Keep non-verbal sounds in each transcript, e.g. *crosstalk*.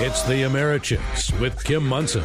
It's the Americhicks with Kim Monson.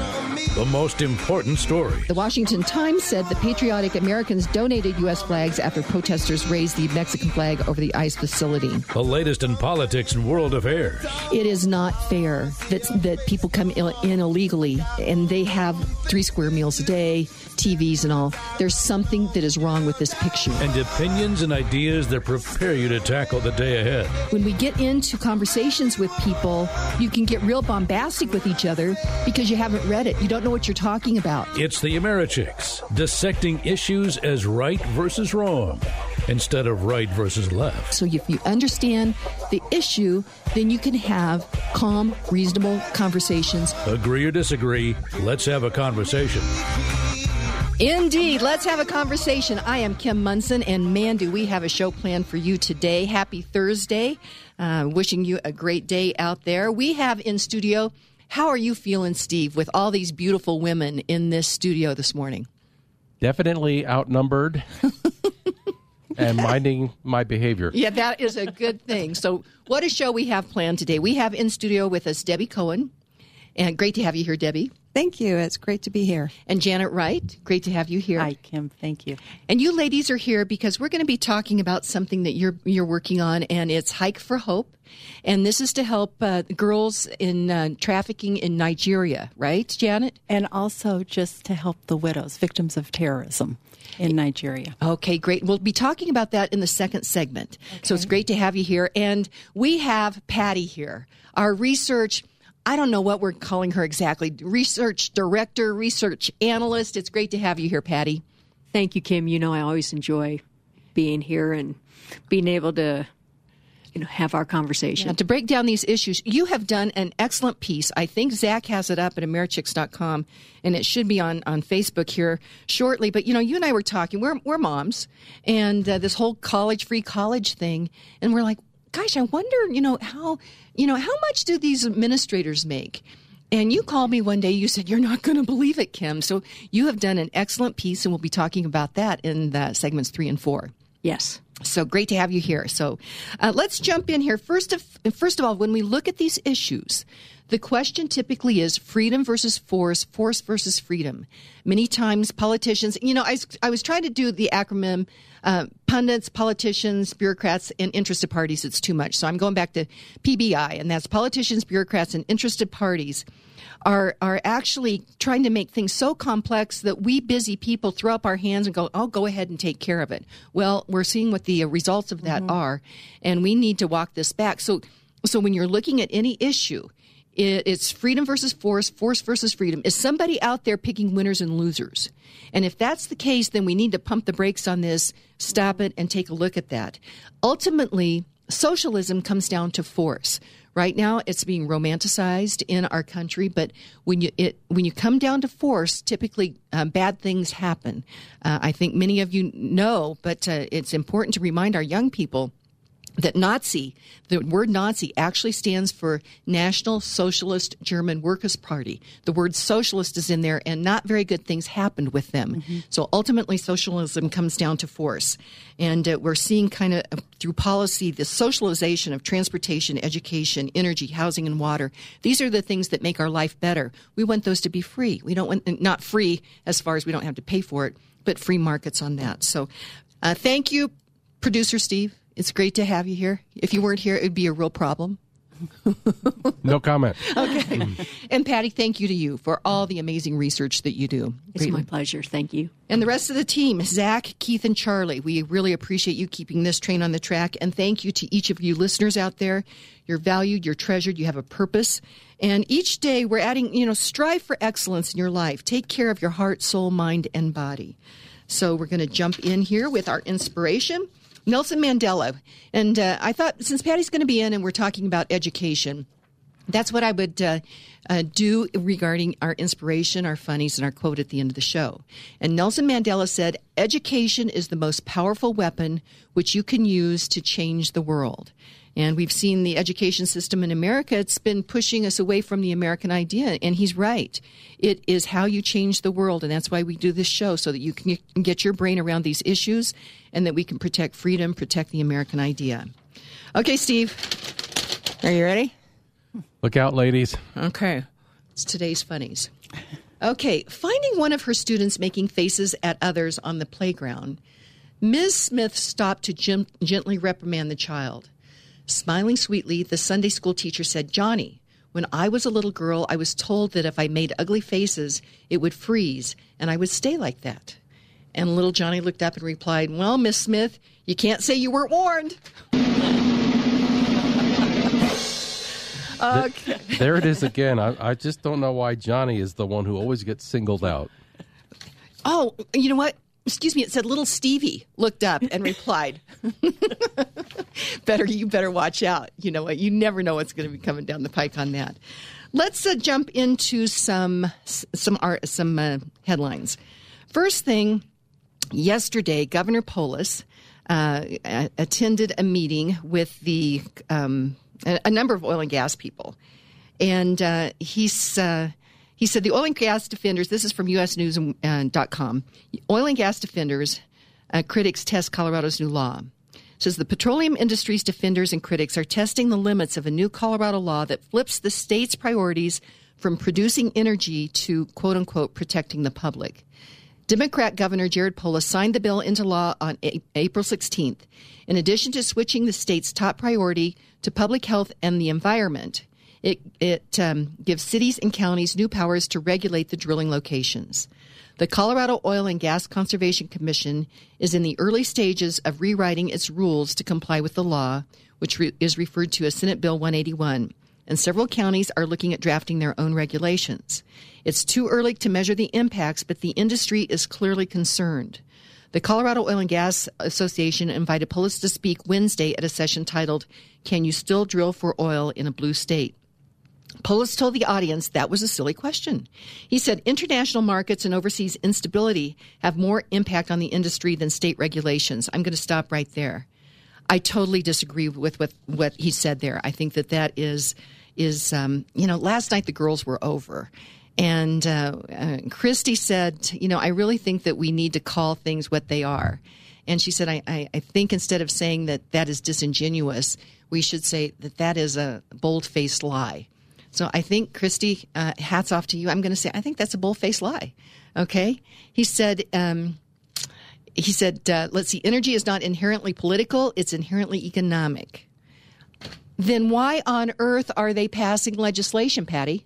The most important story. The Washington Times said the patriotic Americans donated U.S. flags after protesters raised the Mexican flag over the ICE facility. The latest in politics and world affairs. It is not fair that that people come in illegally and they have three square meals a day, TVs and all. There's something that is wrong with this picture. And opinions and ideas that prepare you to tackle the day ahead. When we get into conversations with people, you can get real bombastic with each other because you haven't read it. You don't know what you're talking about. It's the Americhicks, dissecting issues as right versus wrong instead of right versus left. So if you understand the issue, then you can have calm, reasonable conversations. Agree or disagree, let's have a conversation. Indeed. Let's have a conversation. I am Kim Monson, and man, do we have a show planned for you today. Happy Thursday. Uh, wishing you a great day out there. We have in studio, how are you feeling, Steve, with all these beautiful women in this studio this morning? Definitely outnumbered. *laughs* and minding my behavior. Yeah, that is a good thing. So, what a show we have planned today. We have in studio with us Debbie Cohen. And great to have you here, Debbie. Thank you. It's great to be here. And Janet Wright, great to have you here. Hi, Kim. Thank you. And you ladies are here because we're going to be talking about something that you're you're working on, and it's Hike for Hope. And this is to help uh, girls in uh, trafficking in Nigeria, right, Janet? And also just to help the widows, victims of terrorism in Nigeria. Okay, great. We'll be talking about that in the second segment. Okay. So it's great to have you here. And we have Patti here, our research I don't know what we're calling her exactly. Research director, research analyst. It's great to have you here, Patti. Thank you, Kim. You know, I always enjoy being here and being able to you know have our conversation yeah, to break down these issues you have done an excellent piece i think zach has it up at americhicks.com and it should be on, on facebook here shortly but you know you and i were talking we're, we're moms and uh, this whole college free college thing and we're like gosh, I wonder, you know, how, you know, how much do these administrators make? And you called me one day. You said, You're not going to believe it, Kim. So you have done an excellent piece, and we'll be talking about that in the segments three and four. Yes. So great to have you here. So uh, let's jump in here. First of, first of all, when we look at these issues, the question typically is freedom versus force, force versus freedom. Many times politicians, you know, I, I was trying to do the acronym uh, pundits, politicians, bureaucrats, and interested parties. It's too much. So I'm going back to PBI, and that's politicians, bureaucrats, and interested parties are are actually trying to make things so complex that we busy people throw up our hands and go, "I'll go ahead and take care of it." Well, we're seeing what the results of that mm-hmm. are, and we need to walk this back. So, so when you're looking at any issue, it's freedom versus force, force versus freedom. Is somebody out there picking winners and losers? And if that's the case, then we need to pump the brakes on this, stop it, and take a look at that. Ultimately, socialism comes down to force. Right now, it's being romanticized in our country, but when you it, when you come down to force, typically um, bad things happen. Uh, I think many of you know, but uh, it's important to remind our young people that Nazi, the word Nazi actually stands for National Socialist German Workers' Party. The word socialist is in there, and not very good things happened with them. Mm-hmm. So ultimately, socialism comes down to force. And uh, we're seeing kind of uh, through policy the socialization of transportation, education, energy, housing, and water. These are the things that make our life better. We want those to be free. We don't want, not free as far as we don't have to pay for it, but free markets on that. So uh, thank you, producer Steve. It's great to have you here. If you weren't here, it would be a real problem. *laughs* no comment. Okay. Mm. and Patti, thank you to you for all the amazing research that you do. It's my pleasure. Thank you. And the rest of the team, Zach, Keith, and Charlie, we really appreciate you keeping this train on the track. And thank you to each of you listeners out there. You're valued, you're treasured, you have a purpose. And each day we're adding, you know, strive for excellence in your life. Take care of your heart, soul, mind, and body. So we're going to jump in here with our inspiration. Nelson Mandela. And uh, I thought since Patti's going to be in and we're talking about education, that's what I would uh, uh, do regarding our inspiration, our funnies, and our quote at the end of the show. And Nelson Mandela said, Education is the most powerful weapon which you can use to change the world. And we've seen the education system in America, it's been pushing us away from the American idea. And he's right. It is how you change the world. And that's why we do this show, so that you can get your brain around these issues and that we can protect freedom, protect the American idea. Okay, Steve, are you ready? Look out, ladies. Okay. It's today's funnies. Okay, finding one of her students making faces at others on the playground, Ms. Smith stopped to gem- gently reprimand the child. Smiling sweetly, the Sunday school teacher said, Johnny, when I was a little girl, I was told that if I made ugly faces, it would freeze, and I would stay like that. And little Johnny looked up and replied, Well, Miss Smith, you can't say you weren't warned. *laughs* okay. There it is again. I, I just don't know why Johnny is the one who always gets singled out. Oh, you know what? Excuse me. It said little Stevie looked up and replied, *laughs* "Better you better watch out. You know what? You never know what's going to be coming down the pike on that." Let's uh, jump into some some art, some uh, headlines. First thing, yesterday, Governor Polis uh, attended a meeting with the um, a, a, number of oil and gas people, and uh, he's uh, he said the oil and gas defenders, this is from usnews.com, oil and gas defenders, uh, critics test Colorado's new law. Says the petroleum industry's defenders and critics are testing the limits of a new Colorado law that flips the state's priorities from producing energy to quote unquote protecting the public. Democrat Governor Jared Polis signed the bill into law on a- April 16th. In addition to switching the state's top priority to public health and the environment, it, it um, gives cities and counties new powers to regulate the drilling locations. The Colorado Oil and Gas Conservation Commission is in the early stages of rewriting its rules to comply with the law, which re- is referred to as Senate Bill 181, and several counties are looking at drafting their own regulations. It's too early to measure the impacts, but the industry is clearly concerned. The Colorado Oil and Gas Association invited Polis to speak Wednesday at a session titled, Can You Still Drill for Oil in a Blue State? Polis told the audience that was a silly question. He said international markets and overseas instability have more impact on the industry than state regulations. I'm going to stop right there. I totally disagree with what, he said there. I think that that is is um, you know last night the girls were over. And uh, uh, Christy said, you know, I really think that we need to call things what they are. And she said, I, I, I think instead of saying that that is disingenuous, we should say that that is a bold faced lie. So I think, Christy, uh, hats off to you. I'm going to say, I think that's a bull faced lie. Okay. He said, um, he said, uh, let's see, energy is not inherently political, it's inherently economic. Then why on earth are they passing legislation, Patti?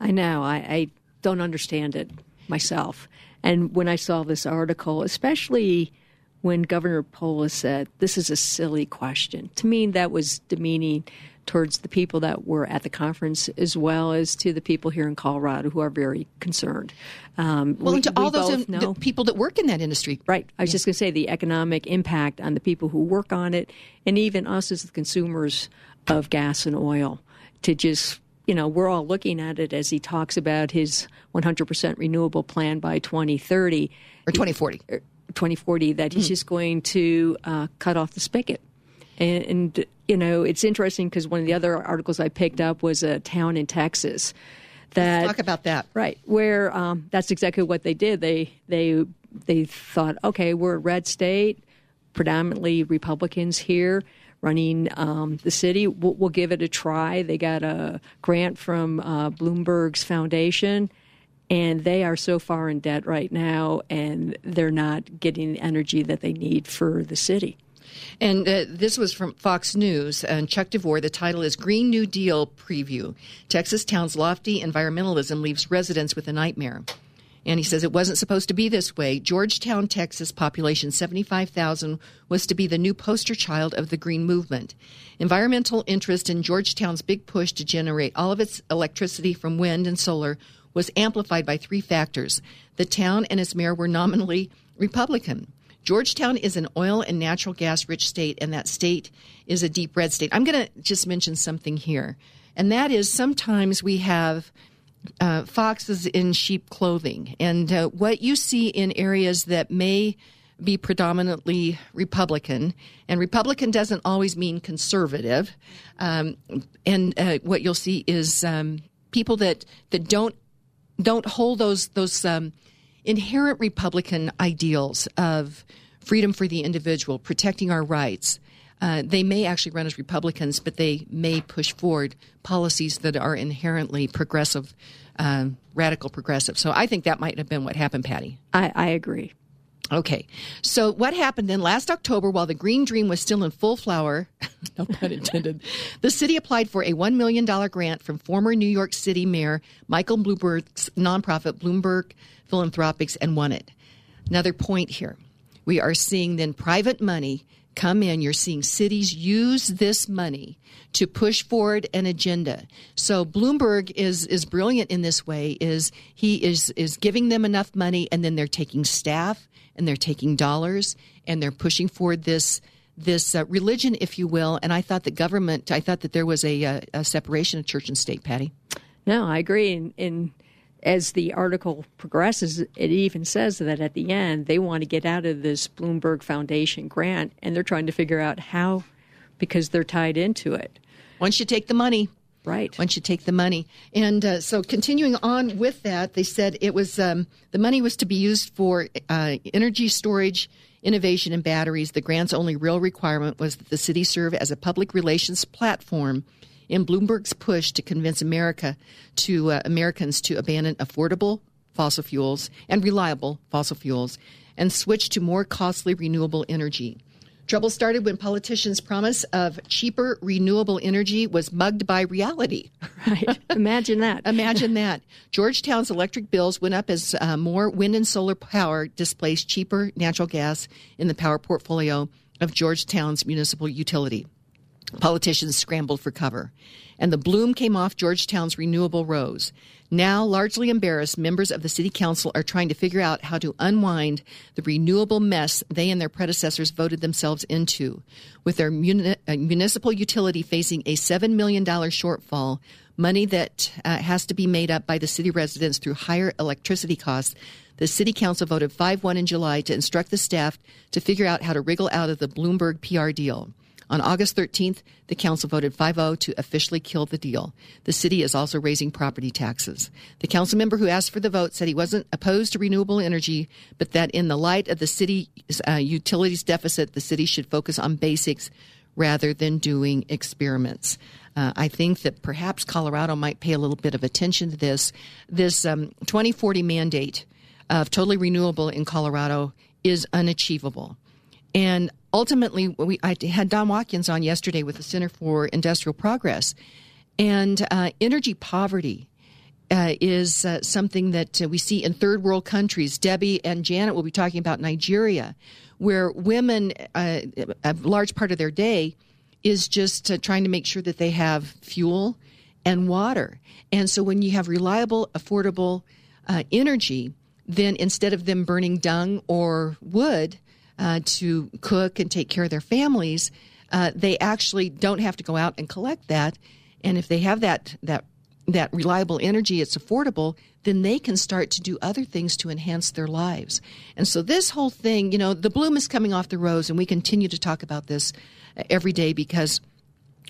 I know. I, I don't understand it myself. And when I saw this article, especially when Governor Polis said, This is a silly question, to me, that was demeaning towards the people that were at the conference as well as to the people here in Colorado who are very concerned. Um, well, we, and to all those in, people that work in that industry. Right. I was yeah. just going to say the economic impact on the people who work on it and even us as the consumers of gas and oil to just you know, we're all looking at it as he talks about his 100% renewable plan by 2030 or 2040. 2040 that he's mm. just going to uh, cut off the spigot. And, and you know, it's interesting because one of the other articles I picked up was a town in Texas that Let's talk about that right where um, that's exactly what they did. They they they thought, okay, we're a red state, predominantly Republicans here running um, the city. We'll, we'll, give it a try. They got a grant from uh, Bloomberg's foundation, and they are so far in debt right now, and they're not getting the energy that they need for the city. And uh, this was from Fox News and Chuck DeVore. The title is Green New Deal Preview. Texas town's lofty environmentalism leaves residents with a nightmare. And he says it wasn't supposed to be this way. Georgetown, Texas, population 75,000, was to be the new poster child of the green movement. Environmental interest in Georgetown's big push to generate all of its electricity from wind and solar was amplified by three factors. The town and its mayor were nominally Republican. Georgetown is an oil and natural gas rich state, and that state is a deep red state. I'm going to just mention something here, and that is sometimes we have uh, foxes in sheep clothing. And uh, what you see in areas that may be predominantly Republican, and Republican doesn't always mean conservative. Um, and uh, what you'll see is um, people that that don't don't hold those those um, inherent Republican ideals of freedom for the individual, protecting our rights. uh, they may actually run as Republicans, but they may push forward policies that are inherently progressive, uh, radical progressive. So I think that might have been what happened, Patti. I, I agree. Okay. So what happened then last October while the Green Dream was still in full flower, *laughs* no pun intended, the city applied for a $1 million grant from former New York City Mayor Michael Bloomberg's nonprofit Bloomberg Philanthropies and won it. Another point here. We are seeing then private money come in. You're seeing cities use this money to push forward an agenda. So Bloomberg is is brilliant in this way. Is he is is giving them enough money, and then they're taking staff and they're taking dollars and they're pushing forward this this uh, religion, if you will. And I thought that government. I thought that there was a, a, a separation of church and state. Patti. No, I agree. In, in as the article progresses, it even says that at the end they want to get out of this Bloomberg Foundation grant, and they're trying to figure out how, because they're tied into it. Once you take the money, right? Once you take the money, and uh, so continuing on with that, they said it was um, the money was to be used for uh, energy storage. Innovation and batteries. The grant's only real requirement was that the city serve as a public relations platform in Bloomberg's push to convince America to uh, Americans to abandon affordable fossil fuels and reliable fossil fuels and switch to more costly renewable energy. Trouble started when politicians' promise of cheaper renewable energy was mugged by reality. *laughs* *laughs* Right. Imagine that. Imagine that. Georgetown's electric bills went up as uh, more wind and solar power displaced cheaper natural gas in the power portfolio of Georgetown's municipal utility. Politicians scrambled for cover, and the bloom came off Georgetown's renewable rose. Now, largely embarrassed, members of the city council are trying to figure out how to unwind the renewable mess they and their predecessors voted themselves into. With their muni- uh, municipal utility facing a $7 million shortfall, money that uh, has to be made up by the city residents through higher electricity costs, the city council voted 5 1 in July to instruct the staff to figure out how to wriggle out of the Bloomberg PR deal. On August 13th, the council voted 5 0 to officially kill the deal. The city is also raising property taxes. The council member who asked for the vote said he wasn't opposed to renewable energy, but that in the light of the city's uh, utilities deficit, the city should focus on basics rather than doing experiments. Uh, I think that perhaps Colorado might pay a little bit of attention to this. This um, 2040 mandate of totally renewable in Colorado is unachievable. And ultimately, we, I had Don Watkins on yesterday with the Center for Industrial Progress, and uh, energy poverty. Uh, is uh, something that uh, we see in third world countries. Debbie and Janet will be talking about Nigeria, where women, uh, a large part of their day is just uh, trying to make sure that they have fuel and water. And so when you have reliable, affordable energy, then instead of them burning dung or wood, uh, to cook and take care of their families, uh, they actually don't have to go out and collect that. And if they have that that that reliable energy, it's affordable, then they can start to do other things to enhance their lives. And so this whole thing, you know, the bloom is coming off the rose, and we continue to talk about this every day because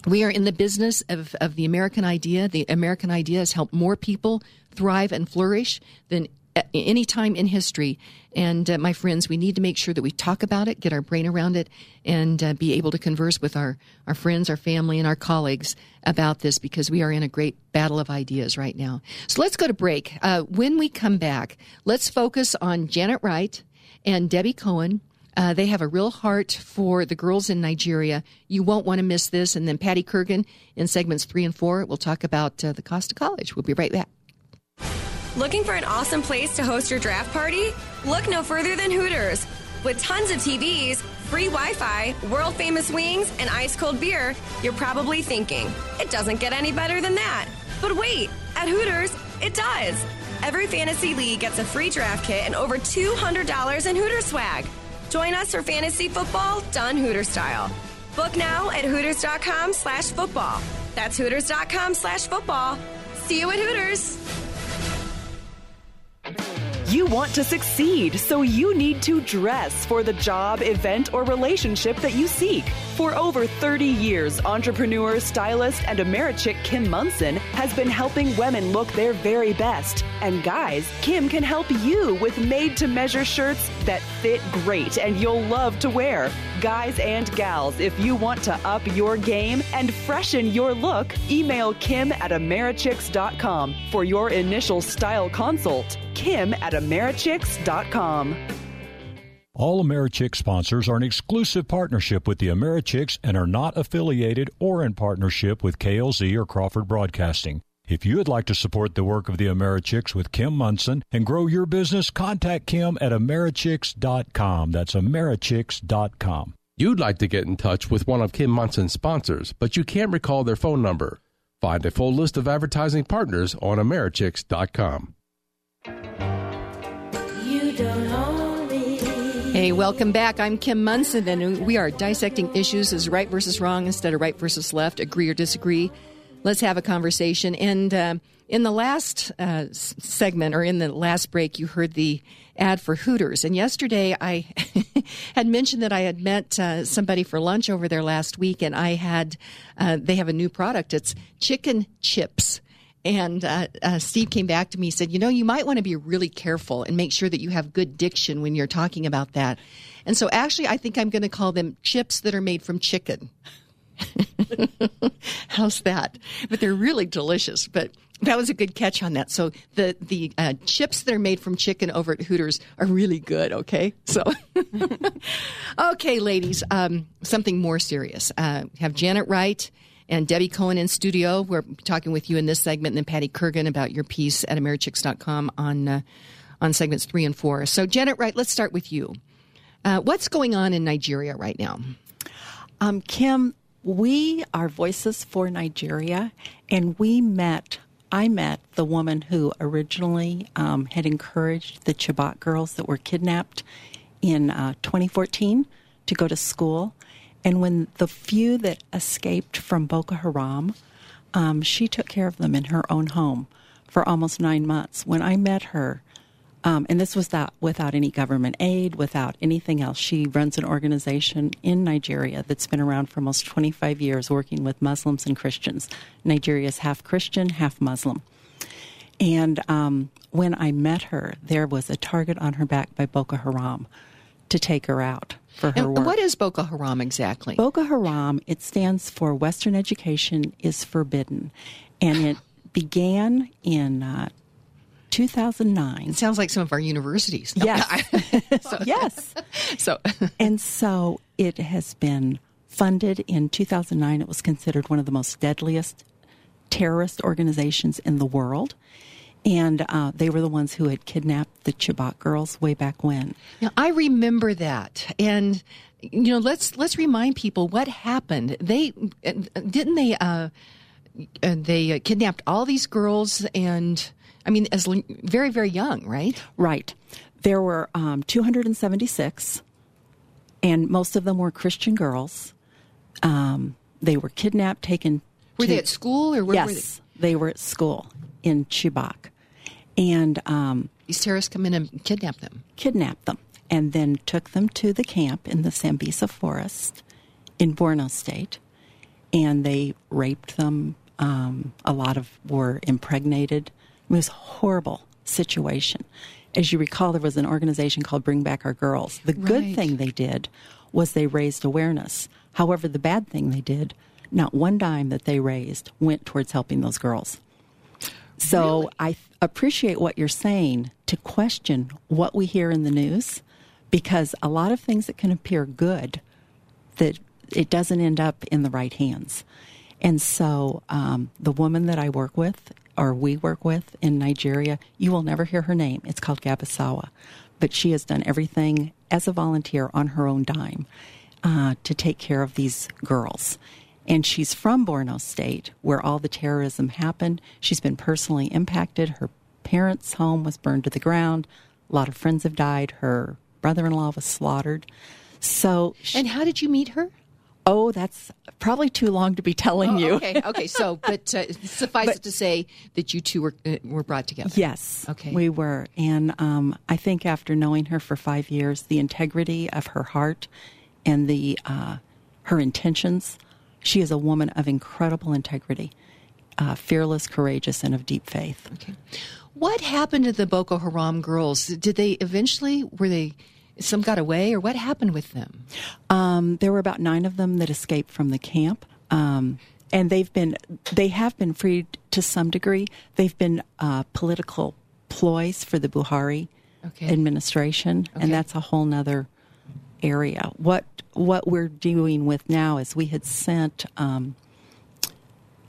we are in the business of, of the American idea. The American idea has helped more people thrive and flourish than any time in history. And uh, my friends, we need to make sure that we talk about it, get our brain around it, and uh, be able to converse with our, our friends, our family, and our colleagues about this because we are in a great battle of ideas right now. So let's go to break. Uh, when we come back, let's focus on Janet Wright and Debbie Cohen. Uh, they have a real heart for the girls in Nigeria. You won't want to miss this. And then Patti Kurgan in segments three and four we'll talk about uh, the cost of college. We'll be right back. Looking for an awesome place to host your draft party? Look no further than Hooters. With tons of TVs, free Wi Fi, world famous wings, and ice cold beer, you're probably thinking, it doesn't get any better than that. But wait, at Hooters, it does. Every fantasy league gets a free draft kit and over $200 in Hooters swag. Join us for fantasy football done Hooter style. Book now at Hooters.com slash football. That's Hooters.com slash football. See you at Hooters. You want to succeed, so you need to dress for the job, event, or relationship that you seek. For over 30 years, entrepreneur, stylist, and Americhick Kim Monson has been helping women look their very best. And guys, Kim can help you with made to measure shirts that fit great and you'll love to wear. Guys and gals, if you want to up your game and freshen your look, email Kim at Americhicks.com for your initial style consult. Kim at Americhicks.com. All Americhick sponsors are an exclusive partnership with the Americhicks and are not affiliated or in partnership with KLZ or Crawford Broadcasting. If you would like to support the work of the Americhicks with Kim Monson and grow your business, contact Kim at Americhicks.com. That's Americhicks.com. You'd like to get in touch with one of Kim Monson's sponsors, but you can't recall their phone number. Find a full list of advertising partners on Americhicks.com. Hey, welcome back. I'm Kim Monson, and we are dissecting issues as right versus wrong instead of right versus left, agree or disagree. Let's have a conversation. And uh, in the last uh, segment, or in the last break, you heard the ad for Hooters. And yesterday, I *laughs* had mentioned that I had met uh, somebody for lunch over there last week, and I had uh, they have a new product. It's chicken chips. And uh, uh, Steve came back to me and said, You know, you might want to be really careful and make sure that you have good diction when you're talking about that. And so, actually, I think I'm going to call them chips that are made from chicken. *laughs* How's that? But they're really delicious. But that was a good catch on that. So the the uh, chips that are made from chicken over at Hooters are really good. Okay, so *laughs* okay, ladies, um, something more serious. Uh, have Janet Wright and Debbie Cohen in studio. We're talking with you in this segment, and then Patti Kurgan about your piece at Americhicks.com on uh, on segments three and four. So Janet Wright, let's start with you. Uh, what's going on in Nigeria right now? Um, Kim, we are Voices for Nigeria, and we met. I met the woman who originally um, had encouraged the Chibok girls that were kidnapped in uh, 2014 to go to school. And when the few that escaped from Boko Haram, um, she took care of them in her own home for almost nine months. When I met her, um, and this was that without any government aid, without anything else. She runs an organization in Nigeria that's been around for almost 25 years, working with Muslims and Christians. Nigeria is half Christian, half Muslim. And um, when I met her, there was a target on her back by Boko Haram to take her out for her and work. What is Boko Haram exactly? Boko Haram, it stands for Western Education is Forbidden. And it began in uh, 2009. It sounds like some of our universities. *laughs* Yes. *laughs* so, yes. *laughs* So, and so it has been funded in 2009. It was considered one of the most deadliest terrorist organizations in the world. And uh, they were the ones who had kidnapped the Chibok girls way back when. Now, I remember that. And, you know, let's let's remind people what happened. They didn't they uh, they kidnapped all these girls and I mean, as very, very young, right? Right. There were um, 276, and most of them were Christian girls. Um, they were kidnapped, taken. Were to, they at school or where yes, were they? they were at school in Chibok, and um, these terrorists come in and kidnap them. Kidnapped them, and then took them to the camp in the Sambisa forest in Borno State, and they raped them. Um, a lot of were impregnated. It was a horrible situation. As you recall, there was an organization called Bring Back Our Girls. The good thing they did was they raised awareness. However, the bad thing they did, not one dime that they raised went towards helping those girls. So I th- appreciate what you're saying to question what we hear in the news because a lot of things that can appear good that it doesn't end up in the right hands. And so um, the woman that I work with or we work with in Nigeria, you will never hear her name. It's called Gabasawa. But she has done everything as a volunteer on her own dime uh, to take care of these girls. And she's from Borno State, where all the terrorism happened. She's been personally impacted. Her parents' home was burned to the ground. A lot of friends have died. Her brother in law was slaughtered. So, she, And how did you meet her? Oh, that's probably too long to be telling you. Oh, okay, okay. So, *laughs* but uh, suffice it to say that you two were uh, were brought together. Yes. Okay. We were. And um, I think after knowing her for five years, the integrity of her heart and the uh, her intentions, she is a woman of incredible integrity, uh, fearless, courageous, and of deep faith. Okay. What happened to the Boko Haram girls? Did they eventually were they Some got away, or what happened with them? Um, there were about nine of them that escaped from the camp. Um, and they've been they have been freed to some degree. They've been uh, political ploys for the Buhari Okay. administration, Okay. and that's a whole nother area. What what we're dealing with now is we had sent, um,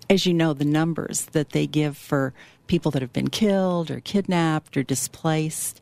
as you know, the numbers that they give for people that have been killed or kidnapped or displaced.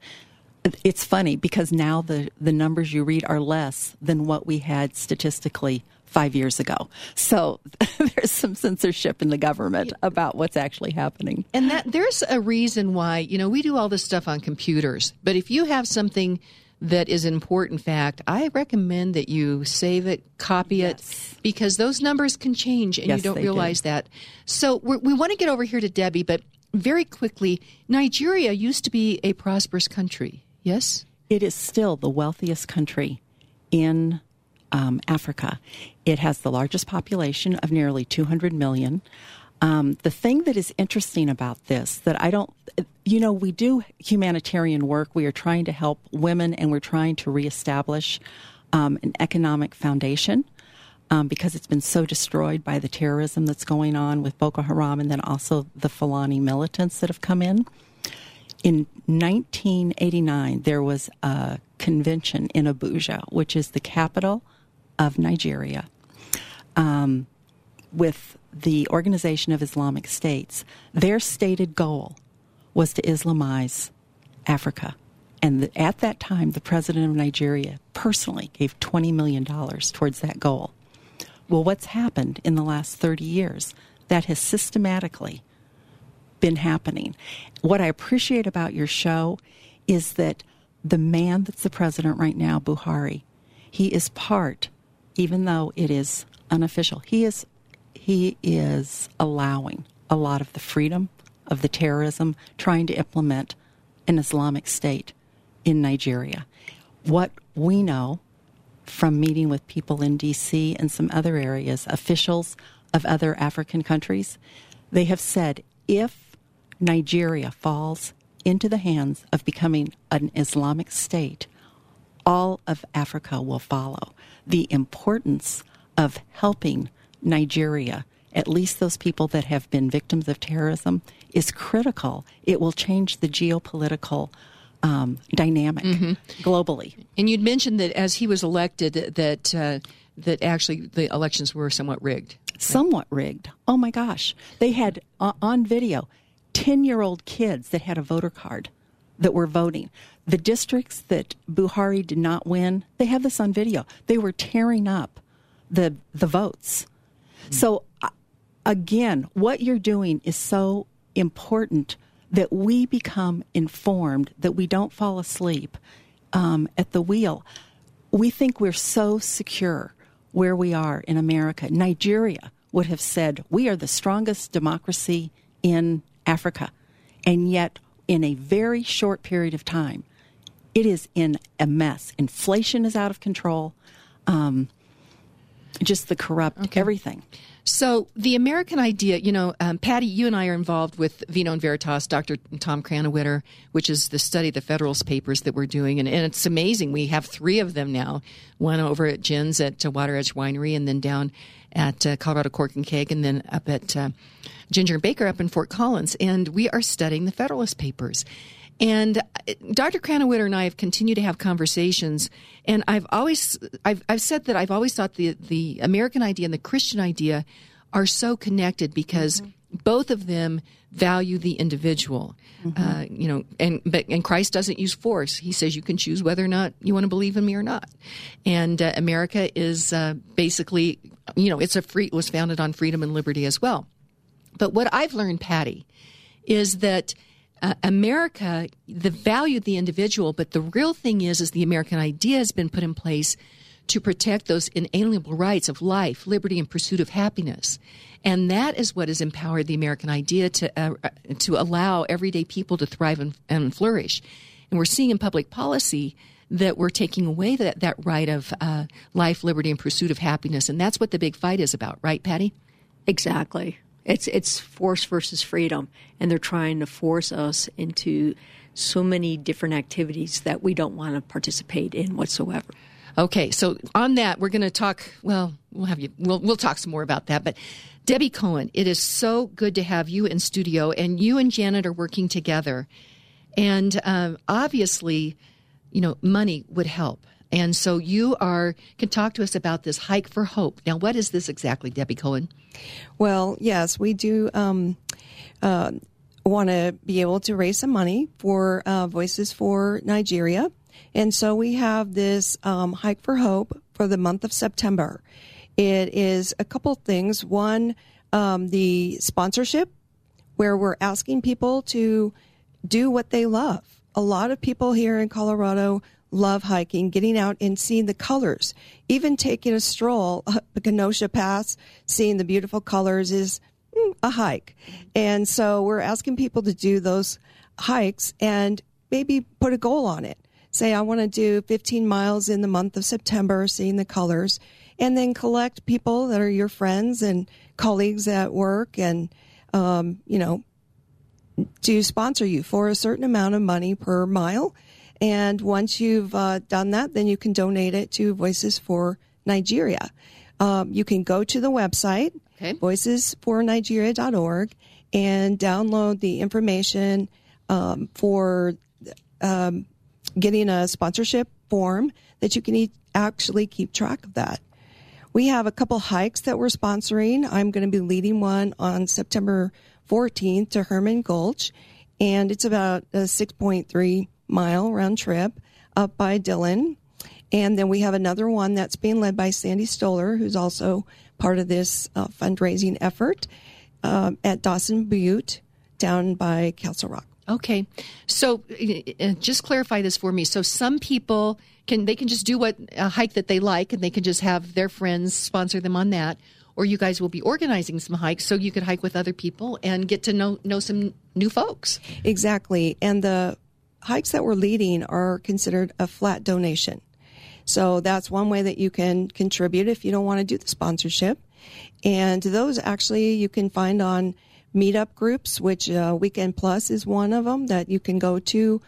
It's funny because now the, the numbers you read are less than what we had statistically five years ago. So *laughs* there's some censorship in the government about what's actually happening. And that there's a reason why, you know, we do all this stuff on computers, but if you have something that is an important fact, I recommend that you save it, copy it, because those numbers can change and Yes, you don't they do. realize that. So we're, we want to get over here to Debbie, but very quickly, Nigeria used to be a prosperous country. Yes? It is still the wealthiest country in um, Africa. It has the largest population of nearly 200 million. Um, the thing that is interesting about this that I don't, you know, we do humanitarian work. We are trying to help women and we're trying to reestablish um, an economic foundation um, because it's been so destroyed by the terrorism that's going on with Boko Haram and then also the Fulani militants that have come in. In 1989, there was a convention in Abuja, which is the capital of Nigeria, um, with the Organization of Islamic States. Their stated goal was to Islamize Africa. And the, at that time, the president of Nigeria personally gave $20 million towards that goal. Well, what's happened in the last 30 years? That has systematically been happening. What I appreciate about your show is that the man that's the president right now, Buhari, he is part, even though it is unofficial, he is he is allowing a lot of the freedom of the terrorism, trying to implement an Islamic state in Nigeria. What we know from meeting with people in DC and some other areas, officials of other African countries, they have said if Nigeria falls into the hands of becoming an Islamic state, all of Africa will follow. The importance of helping Nigeria, at least those people that have been victims of terrorism, is critical. It will change the geopolitical um, dynamic globally. And you'd mentioned that as he was elected, that uh, that actually the elections were somewhat rigged. somewhat rigged. Oh my gosh. They had uh, on video 10 year old kids that had a voter card that were voting. The districts that Buhari did not win, they have this on video. They were tearing up the, the votes. So, uh, again, what you're doing is so important that we become informed, that we don't fall asleep um, at the wheel. We think we're so secure where we are in America. Nigeria would have said, We are the strongest democracy in Africa. And yet, in a very short period of time, it is in a mess. Inflation is out of control. Um, just the corrupt everything. So the American idea, you know, um, Patti, you and I are involved with Vino and Veritas, Dr. Tom Krannawitter, which is the study of the Federalist Papers that we're doing, and, and it's amazing. We have three of them now. One over at Jen's at Water Edge Winery, and then down at uh, Colorado Cork and Keg, and then up at uh, Ginger and Baker up in Fort Collins. And we are studying the Federalist Papers. And uh, Dr. Krannawitter and I have continued to have conversations, and I've always I've, I've said that I've always thought the the American idea and the Christian idea are so connected because both of them value the individual. Uh, you know, and but and Christ doesn't use force. He says you can choose whether or not you want to believe in me or not. And uh, America is uh, basically, you know, it's a free. It was founded on freedom and liberty as well. But what I've learned, Patti, is that uh, America, the value of the individual, but the real thing is, is the American idea has been put in place to protect those inalienable rights of life, liberty, and pursuit of happiness. And that is what has empowered the American idea to uh, uh, to allow everyday people to thrive and, and flourish. And we're seeing in public policy that we're taking away that, that right of uh, life, liberty, and pursuit of happiness. And that's what the big fight is about, right, Patti? Exactly. It's it's force versus freedom, and they're trying to force us into so many different activities that we don't want to participate in whatsoever. Okay, so on that, we're going to talk. Well, we'll have you. We'll we'll talk some more about that. But Debbie Cohen, it is so good to have you in studio, and you and Janet are working together. And um, obviously, you know, money would help. And so you are can talk to us about this hike for hope. Now, what is this exactly, Debbie Cohen? Well, yes, we do um, uh, want to be able to raise some money for uh, Voices for Nigeria. And so we have this um, hike for hope for the month of September. It is a couple things. One, um, the sponsorship, where we're asking people to do what they love. A lot of people here in Colorado love hiking, getting out and seeing the colors. Even taking a stroll *laughs* up the Kenosha Pass, seeing the beautiful colors is mm, a hike. And so we're asking people to do those hikes and maybe put a goal on it. Say, I want to do 15 miles in the month of September, seeing the colors, and then collect people that are your friends and colleagues at work and, um, you know, to sponsor you for a certain amount of money per mile. And once you've uh, done that, then you can donate it to Voices for Nigeria. Um, you can go to the website, okay. voicesfornigeria.org, and download the information um, for um, getting a sponsorship form that you can e- actually keep track of that. We have a couple hikes that we're sponsoring. I'm going to be leading one on September 14th to Herman Gulch, and it's about a 6.3 mile round trip up by Dillon. And then we have another one that's being led by Sandy Stoller, who's also part of this uh, fundraising effort uh, at Dawson Butte down by Castle Rock. Okay, so uh, just clarify this for me. So some people can they can just do what a hike that they like, and they can just have their friends sponsor them on that, or you guys will be organizing some hikes so you could hike with other people and get to know know some new folks. Exactly, and the hikes that we're leading are considered a flat donation. So that's one way that you can contribute if you don't want to do the sponsorship. And those actually you can find on meetup groups, which uh, Weekend Plus is one of them that you can go to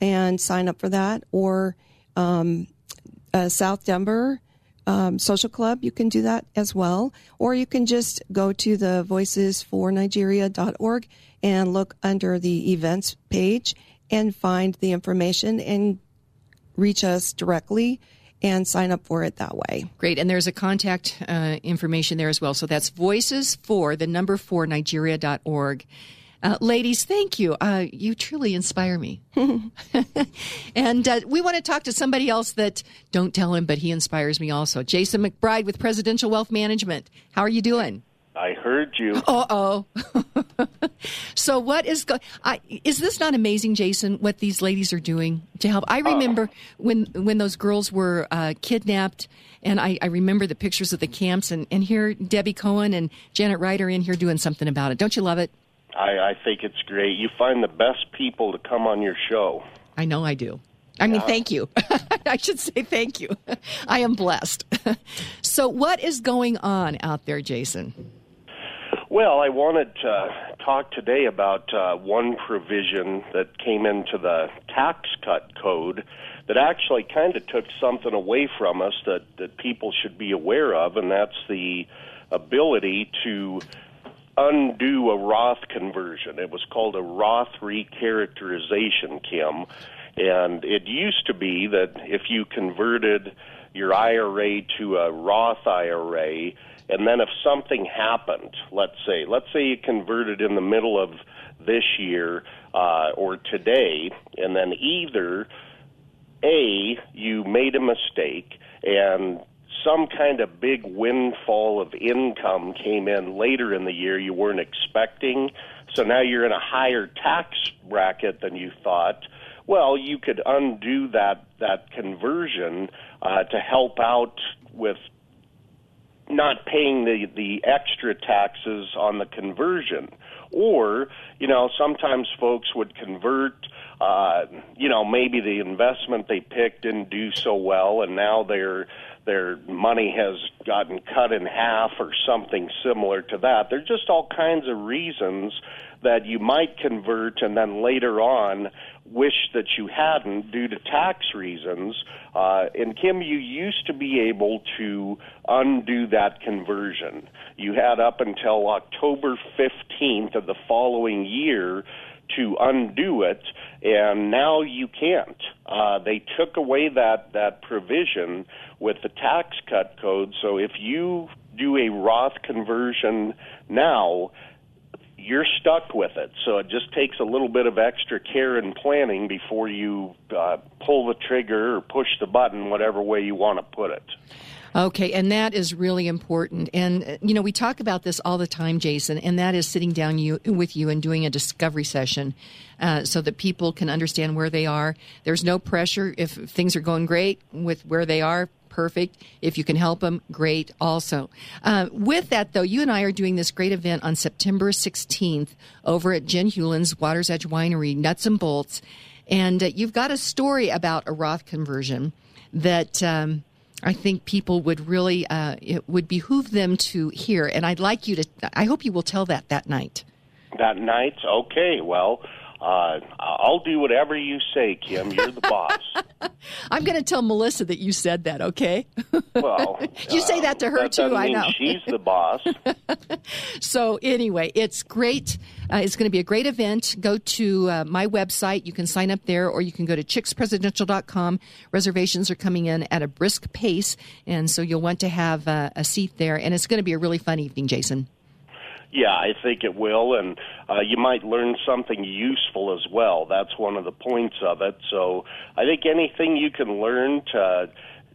and sign up for that, or um, uh, South Denver um, Social Club, you can do that as well, or you can just go to the voicesfornigeria.org and look under the events page and find the information and reach us directly and sign up for it that way. Great. And there's a contact uh, information there as well. So that's voices for the number four Nigeria.org. Uh, ladies, thank you. Uh, you truly inspire me. *laughs* and uh, we want to talk to somebody else that don't tell him, but he inspires me also. Jason McBride with Presidential Wealth Management. How are you doing? I heard you. Uh oh. *laughs* so what is go- I, is this not amazing, Jason? What these ladies are doing to help? I remember uh, when when those girls were uh, kidnapped, and I, I, remember the pictures of the camps, and, and here Debbie Cohen and Janet Wright are in here doing something about it. Don't you love it? I, I think it's great. You find the best people to come on your show. I know I do. I mean, thank you. *laughs* I should say thank you. *laughs* I am blessed. so, what is going on out there, Jason? Well, I wanted to talk today about uh, one provision that came into the tax cut code that actually kind of took something away from us that, that people should be aware of, and that's the ability to undo a Roth conversion. It was called a Roth recharacterization, Kim. And it used to be that if you converted your IRA to a Roth IRA, and then if something happened, let's say, let's say you converted in the middle of this year uh, or today, and then either A, you made a mistake and some kind of big windfall of income came in later in the year you weren't expecting, so now you're in a higher tax bracket than you thought. Well, you could undo that that conversion uh, to help out with not paying the the extra taxes on the conversion or you know sometimes folks would convert uh you know maybe the investment they picked didn't do so well and now they're their money has gotten cut in half or something similar to that. There's just all kinds of reasons that you might convert and then later on wish that you hadn't due to tax reasons. Uh, and Kim, you used to be able to undo that conversion. You had up until October 15th of the following year to undo it, and now you can't. Uh, they took away that that provision with the tax cut code. So if you do a Roth conversion now, you're stuck with it. So it just takes a little bit of extra care and planning before you uh, pull the trigger or push the button, whatever way you want to put it. Okay, and that is really important. And uh, you know, we talk about this all the time, Jason, and that is sitting down you, with you and doing a discovery session, uh, so that people can understand where they are. There's no pressure if things are going great with where they are. Perfect. If you can help them, great. Also, uh, with that though, you and I are doing this great event on September 16th over at Jen Hewlin's Water's Edge Winery, Nuts and Bolts, and uh, you've got a story about a Roth conversion that. Um, I think people would really, uh, it would behoove them to hear. And I'd like you to, I hope you will tell that that night. That night? Okay, well, uh, I'll do whatever you say, Kim. You're the boss. *laughs* I'm going to tell Melissa that you said that, okay? *laughs* Well, you say that to her that too, I know. She's the boss. *laughs* so, anyway, it's great. Uh, it's going to be a great event. Go to uh, my website. You can sign up there, or you can go to chickspresidential.com. Reservations are coming in at a brisk pace, and so you'll want to have uh, a seat there. And it's going to be a really fun evening, Jason. Yeah, I think it will, and uh, you might learn something useful as well. That's one of the points of it. So I think anything you can learn to,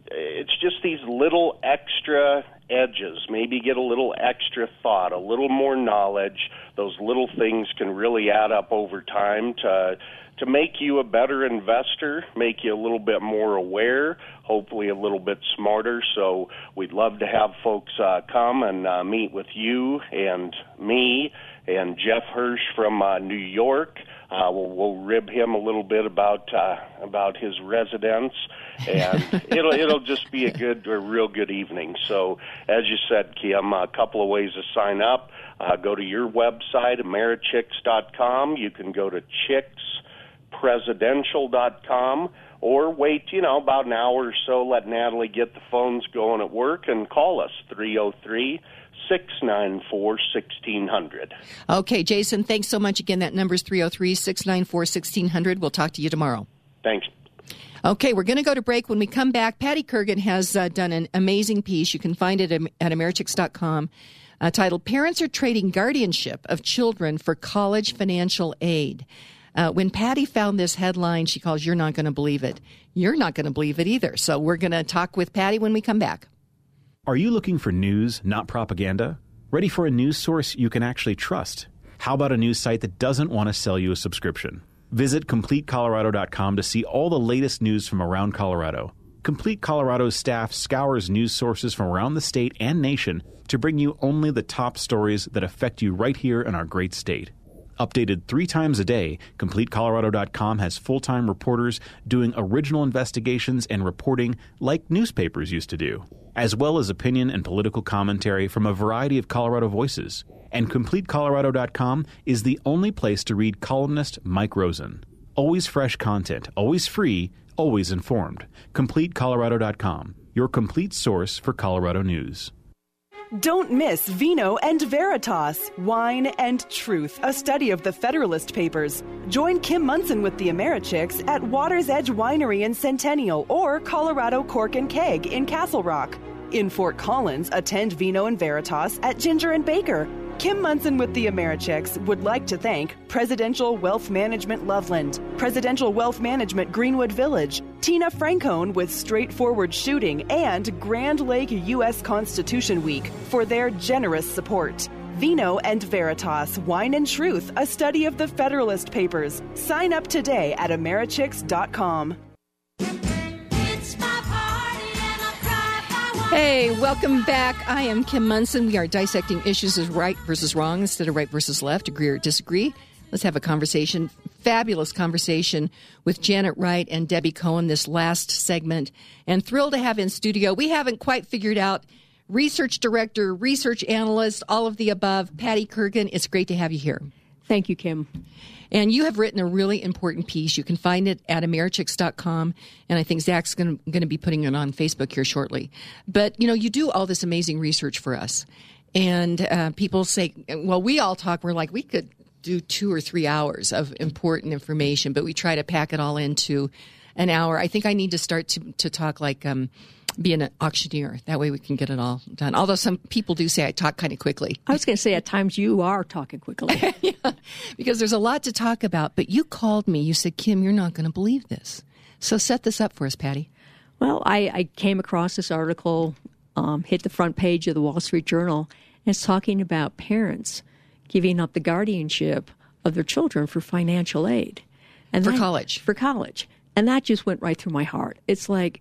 it's just these little extra edges. Maybe get a little extra thought, a little more knowledge. Those little things can really add up over time to to make you a better investor, make you a little bit more aware, hopefully a little bit smarter. So we'd love to have folks uh, come and uh, meet with you and me and Jeff Hirsch from uh, New York. Uh, we'll, we'll rib him a little bit about uh, about his residence, and *laughs* it'll it'll just be a good, a real good evening. So, as you said, Kim, a couple of ways to sign up. Uh, go to your website, americhicks.com. You can go to chicks presidential.com or wait, you know, about an hour or so, let Natalie get the phones going at work and call us 303 694 1600. Okay, Jason, thanks so much again. That number is 303 694 1600. We'll talk to you tomorrow. Thanks. Okay, we're going to go to break. When we come back, Patti Kurgan has uh, done an amazing piece. You can find it at Americhicks.com. Uh, titled Parents Are Trading Guardianship of Children for College Financial Aid. Uh, when Patti found this headline, she calls, You're not going to believe it. You're not going to believe it either. So we're going to talk with Patti when we come back. Are you looking for news, not propaganda? Ready for a news source you can actually trust? How about a news site that doesn't want to sell you a subscription? Visit CompleteColorado.com to see all the latest news from around Colorado. Complete Colorado's staff scours news sources from around the state and nation to bring you only the top stories that affect you right here in our great state. Updated three times a day, CompleteColorado.com has full time reporters doing original investigations and reporting like newspapers used to do, as well as opinion and political commentary from a variety of Colorado voices. And CompleteColorado.com is the only place to read columnist Mike Rosen. Always fresh content, always free, always informed. CompleteColorado.com, your complete source for Colorado news. Don't miss Vino and Veritas, Wine and Truth, a study of the Federalist Papers. Join Kim Monson with the Americhicks at Water's Edge Winery in Centennial or Colorado Cork and Keg in Castle Rock. In Fort Collins, attend Vino and Veritas at Ginger and Baker. Kim Monson with the Americhicks would like to thank Presidential Wealth Management Loveland, Presidential Wealth Management Greenwood Village, Tina Francone with Straightforward Shooting, and Grand Lake U.S. Constitution Week for their generous support. Vino and Veritas, Wine and Truth, a study of the Federalist Papers. Sign up today at Americhicks.com. Hey, welcome back. I am Kim Monson. We are dissecting issues as right versus wrong instead of right versus left, agree or disagree. Let's have a conversation. fabulous conversation with Janet Wright and Debbie Cohen this last segment, and thrilled to have in studio. We haven't quite figured out research director, research analyst, all of the above. Patti Kurgan, it's great to have you here. Thank you, Kim. And you have written a really important piece. You can find it at americhicks.com. And I think Zach's going to be putting it on Facebook here shortly. But, you know, you do all this amazing research for us. And uh, people say, well, we all talk, we're like, we could do two or three hours of important information, but we try to pack it all into an hour. I think I need to start to, to talk like, um, be an auctioneer. That way we can get it all done. Although some people do say I talk kind of quickly. I was going to say at times you are talking quickly. *laughs* yeah, because there's a lot to talk about. But you called me. You said, Kim, you're not going to believe this. So set this up for us, Patti. Well, I, I came across this article, um, hit the front page of the Wall Street Journal, and it's talking about parents giving up the guardianship of their children for financial aid. And for that, college. For college. And that just went right through my heart. It's like,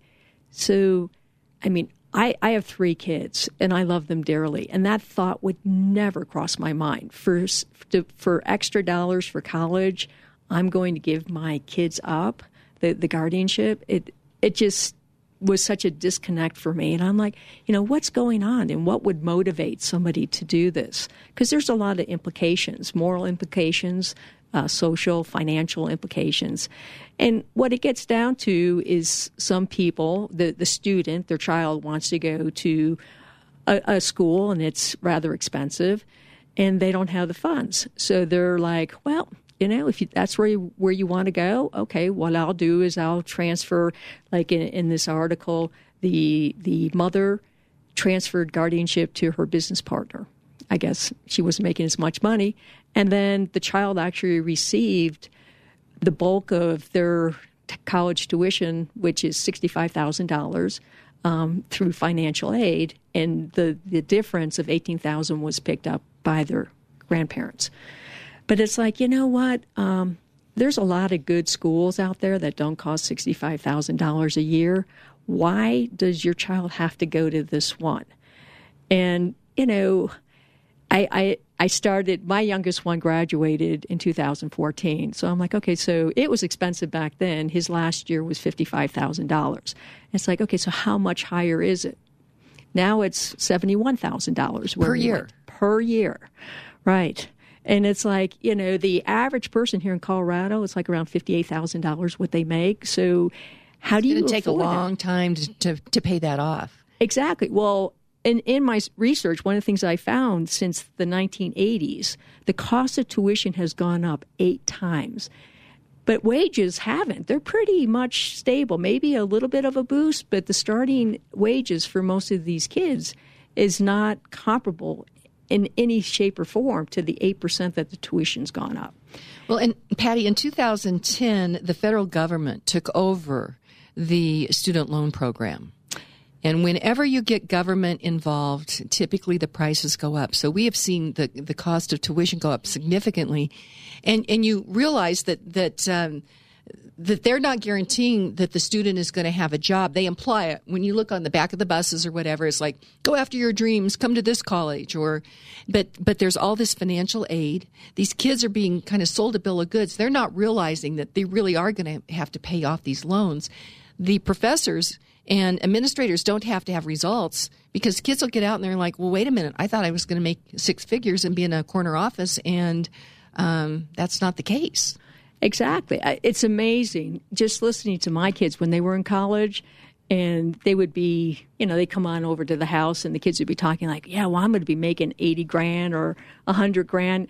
so I mean, I, I have three kids and I love them dearly. And that thought would never cross my mind. For, for extra dollars for college, I'm going to give my kids up the, the guardianship. It, it just was such a disconnect for me. And I'm like, you know, what's going on and what would motivate somebody to do this? Because there's a lot of implications, moral implications, uh, social, financial implications. And what it gets down to is some people, the, the student, their child wants to go to a, a school and it's rather expensive and they don't have the funds. So they're like, well, you know, if you, that's where you, where you want to go, okay. What I'll do is I'll transfer, like in, in this article, the the mother transferred guardianship to her business partner. I guess she wasn't making as much money, and then the child actually received the bulk of their t- college tuition, which is $65,000 um, through financial aid. And the, the difference of 18000 was picked up by their grandparents. But it's like, you know what? Um, there's a lot of good schools out there that don't cost $65,000 a year. Why does your child have to go to this one? And, you know, I, I I started, my youngest one graduated in 2014. So I'm like, okay, so it was expensive back then. His last year was $55,000. It's like, okay, so how much higher is it? Now it's $71,000 per year. Per year. Right. And it's like, you know, the average person here in Colorado, it's like around $58,000 what they make. So how it's do you take a long that? time to, to, to pay that off? Exactly. Well, in, in my research, one of the things I found since the 1980s, the cost of tuition has gone up eight times. But wages haven't. They're pretty much stable, maybe a little bit of a boost, but the starting wages for most of these kids is not comparable in any shape or form to the 8% that the tuition's gone up. Well, and Patti, in 2010, the federal government took over the student loan program. And whenever you get government involved, typically the prices go up. So we have seen the the cost of tuition go up significantly, and and you realize that that. Um, that they're not guaranteeing that the student is going to have a job. They imply it when you look on the back of the buses or whatever. It's like go after your dreams, come to this college, or but but there's all this financial aid. These kids are being kind of sold a bill of goods. They're not realizing that they really are going to have to pay off these loans. The professors and administrators don't have to have results because kids will get out and they're like, well, wait a minute, I thought I was going to make six figures and be in a corner office, and um, that's not the case. Exactly. It's amazing just listening to my kids when they were in college and they would be, you know, they come on over to the house and the kids would be talking like, yeah, well, I'm going to be making 80 grand or 100 grand.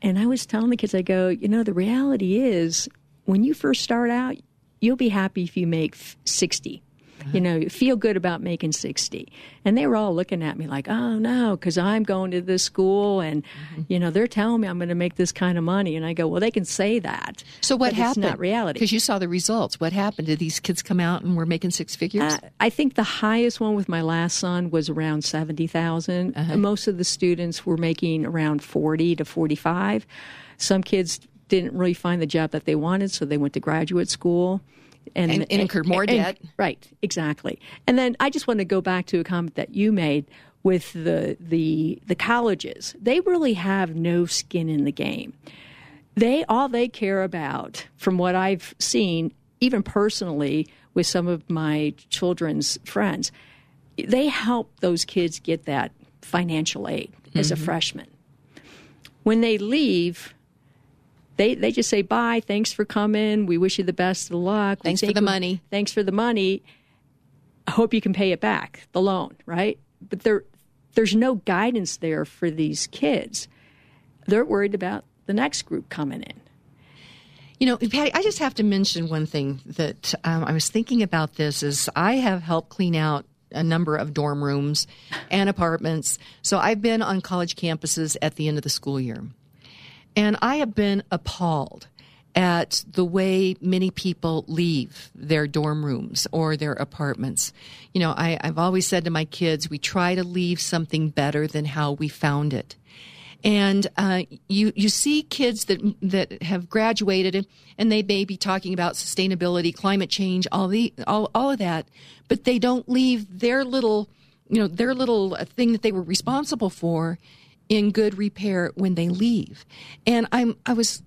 And I was telling the kids, I go, you know, the reality is when you first start out, you'll be happy if you make 60 you know, feel good about making 60. And they were all looking at me like, oh no, because I'm going to this school and, mm-hmm. you know, they're telling me I'm going to make this kind of money. And I go, well, they can say that. So what happened? not reality. Because you saw the results. What happened? Did these kids come out and were making six figures? Uh, I think the highest one with my last son was around 70,000. Uh-huh. Most of the students were making around 40 to 45. Some kids didn't really find the job that they wanted, so they went to graduate school and, and, and incurred more and, debt. right, exactly. And then I just want to go back to a comment that you made with the the the colleges. They really have no skin in the game. they all they care about, from what I've seen, even personally with some of my children's friends, they help those kids get that financial aid as a Mm-hmm. freshman. When they leave, they they just say bye, thanks for coming, we wish you the best of luck. Thanks for the money. Thanks for the money. I hope you can pay it back, the loan, right? But there there's no guidance there for these kids. They're worried about the next group coming in. You know, Patti, I just have to mention one thing that um, I was thinking about this is I have helped clean out a number of dorm rooms and apartments. So I've been on college campuses at the end of the school year. And I have been appalled at the way many people leave their dorm rooms or their apartments. You know, I, I've always said to my kids, we try to leave something better than how we found it and uh, you you see kids that that have graduated and they may be talking about sustainability, climate change, all the all all of that, but they don't leave their little you know their little thing that they were responsible for in good repair when they leave. And I'm I was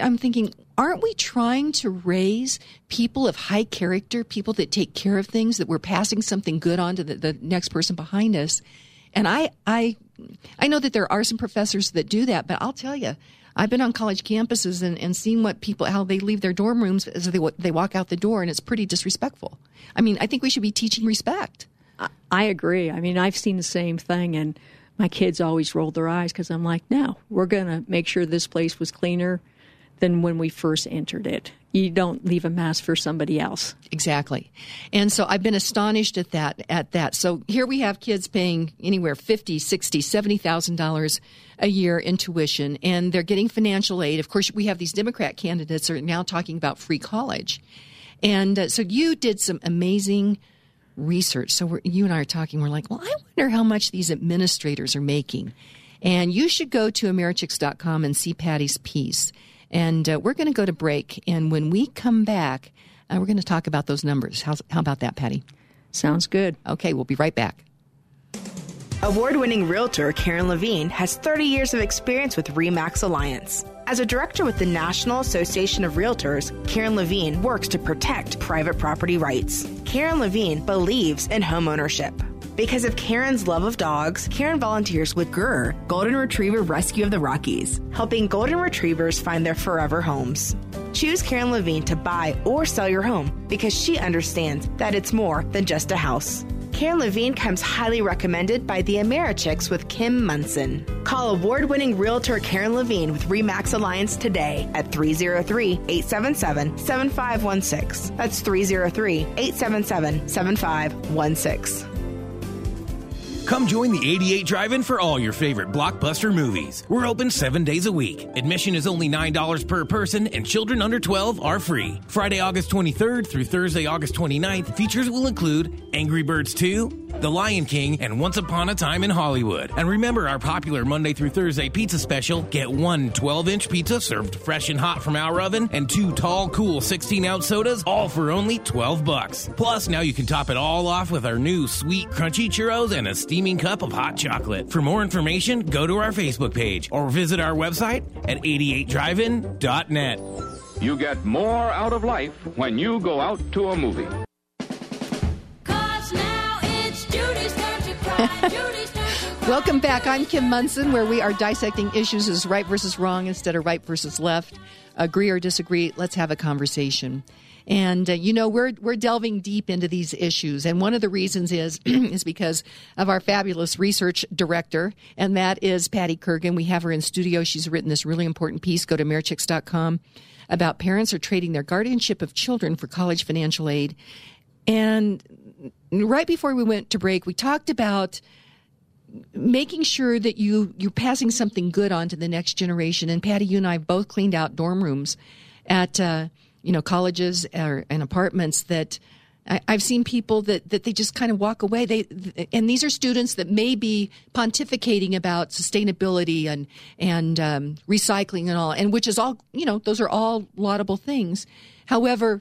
I'm thinking, aren't we trying to raise people of high character, people that take care of things, that we're passing something good on to the, the next person behind us? And I, I, I know that there are some professors that do that, but I'll tell you, I've been on college campuses and, and seen what people, how they leave their dorm rooms as they, they walk out the door, and it's pretty disrespectful. I mean, I think we should be teaching respect. I agree. I mean, I've seen the same thing, and my kids always rolled their eyes because I'm like, no, we're going to make sure this place was cleaner than when we first entered it. You don't leave a mess for somebody else. Exactly. And so I've been astonished at that at that. So here we have kids paying anywhere 50, 60, 70,000 dollars a year in tuition and they're getting financial aid. Of course, we have these Democrat candidates are now talking about free college. And uh, so you did some amazing research. So we're, you and I are talking we're like, "Well, I wonder how much these administrators are making." And you should go to americhicks.com and see Patti's piece. And uh, we're going to go to break. And when we come back, uh, we're going to talk about those numbers. How's, how about that, Patti? Sounds good. Okay, we'll be right back. Award winning realtor Karen Levine has 30 years of experience with REMAX Alliance. As a director with the National Association of Realtors, Karen Levine works to protect private property rights. Karen Levine believes in homeownership. Because of Karen's love of dogs, Karen volunteers with GRR, Golden Retriever Rescue of the Rockies, helping Golden Retrievers find their forever homes. Choose Karen Levine to buy or sell your home because she understands that it's more than just a house. Karen Levine comes highly recommended by the Americhicks with Kim Monson. Call award winning realtor Karen Levine with REMAX Alliance today at 303 877 7516. That's 303 877 7516. Come join the 88 Drive-In for all your favorite blockbuster movies. We're open seven days a week. Admission is only $9 per person, and children under 12 are free. Friday, August 23rd through Thursday, August 29th, features will include Angry Birds 2, The Lion King, and Once Upon a Time in Hollywood. And remember our popular Monday through Thursday pizza special. Get one 12-inch pizza served fresh and hot from our oven, and two tall, cool 16-ounce sodas, all for only 12 bucks. Plus, now you can top it all off with our new sweet, crunchy churros and a steaming cup of hot chocolate. For more information, go to our Facebook page or visit our website at 88drivein.net. You get more out of life when you go out to a movie. *laughs* Welcome back. I'm Kim Monson, where we are dissecting issues as right versus wrong instead of right versus left. Agree or disagree, let's have a conversation. And uh, you know we're we're delving deep into these issues, and one of the reasons is *clears throat* is because of our fabulous research director, and that is Patti Kurgan. We have her in studio. She's written this really important piece. Go to americhicks.com about parents are trading their guardianship of children for college financial aid. And right before we went to break, we talked about making sure that you you're passing something good on to the next generation. And Patti, you and I both cleaned out dorm rooms at uh, you know colleges or, and apartments that. I, I've seen people that, that they just kind of walk away. They and these are students that may be pontificating about sustainability and and um, recycling and all, and which is all you know. Those are all laudable things. However,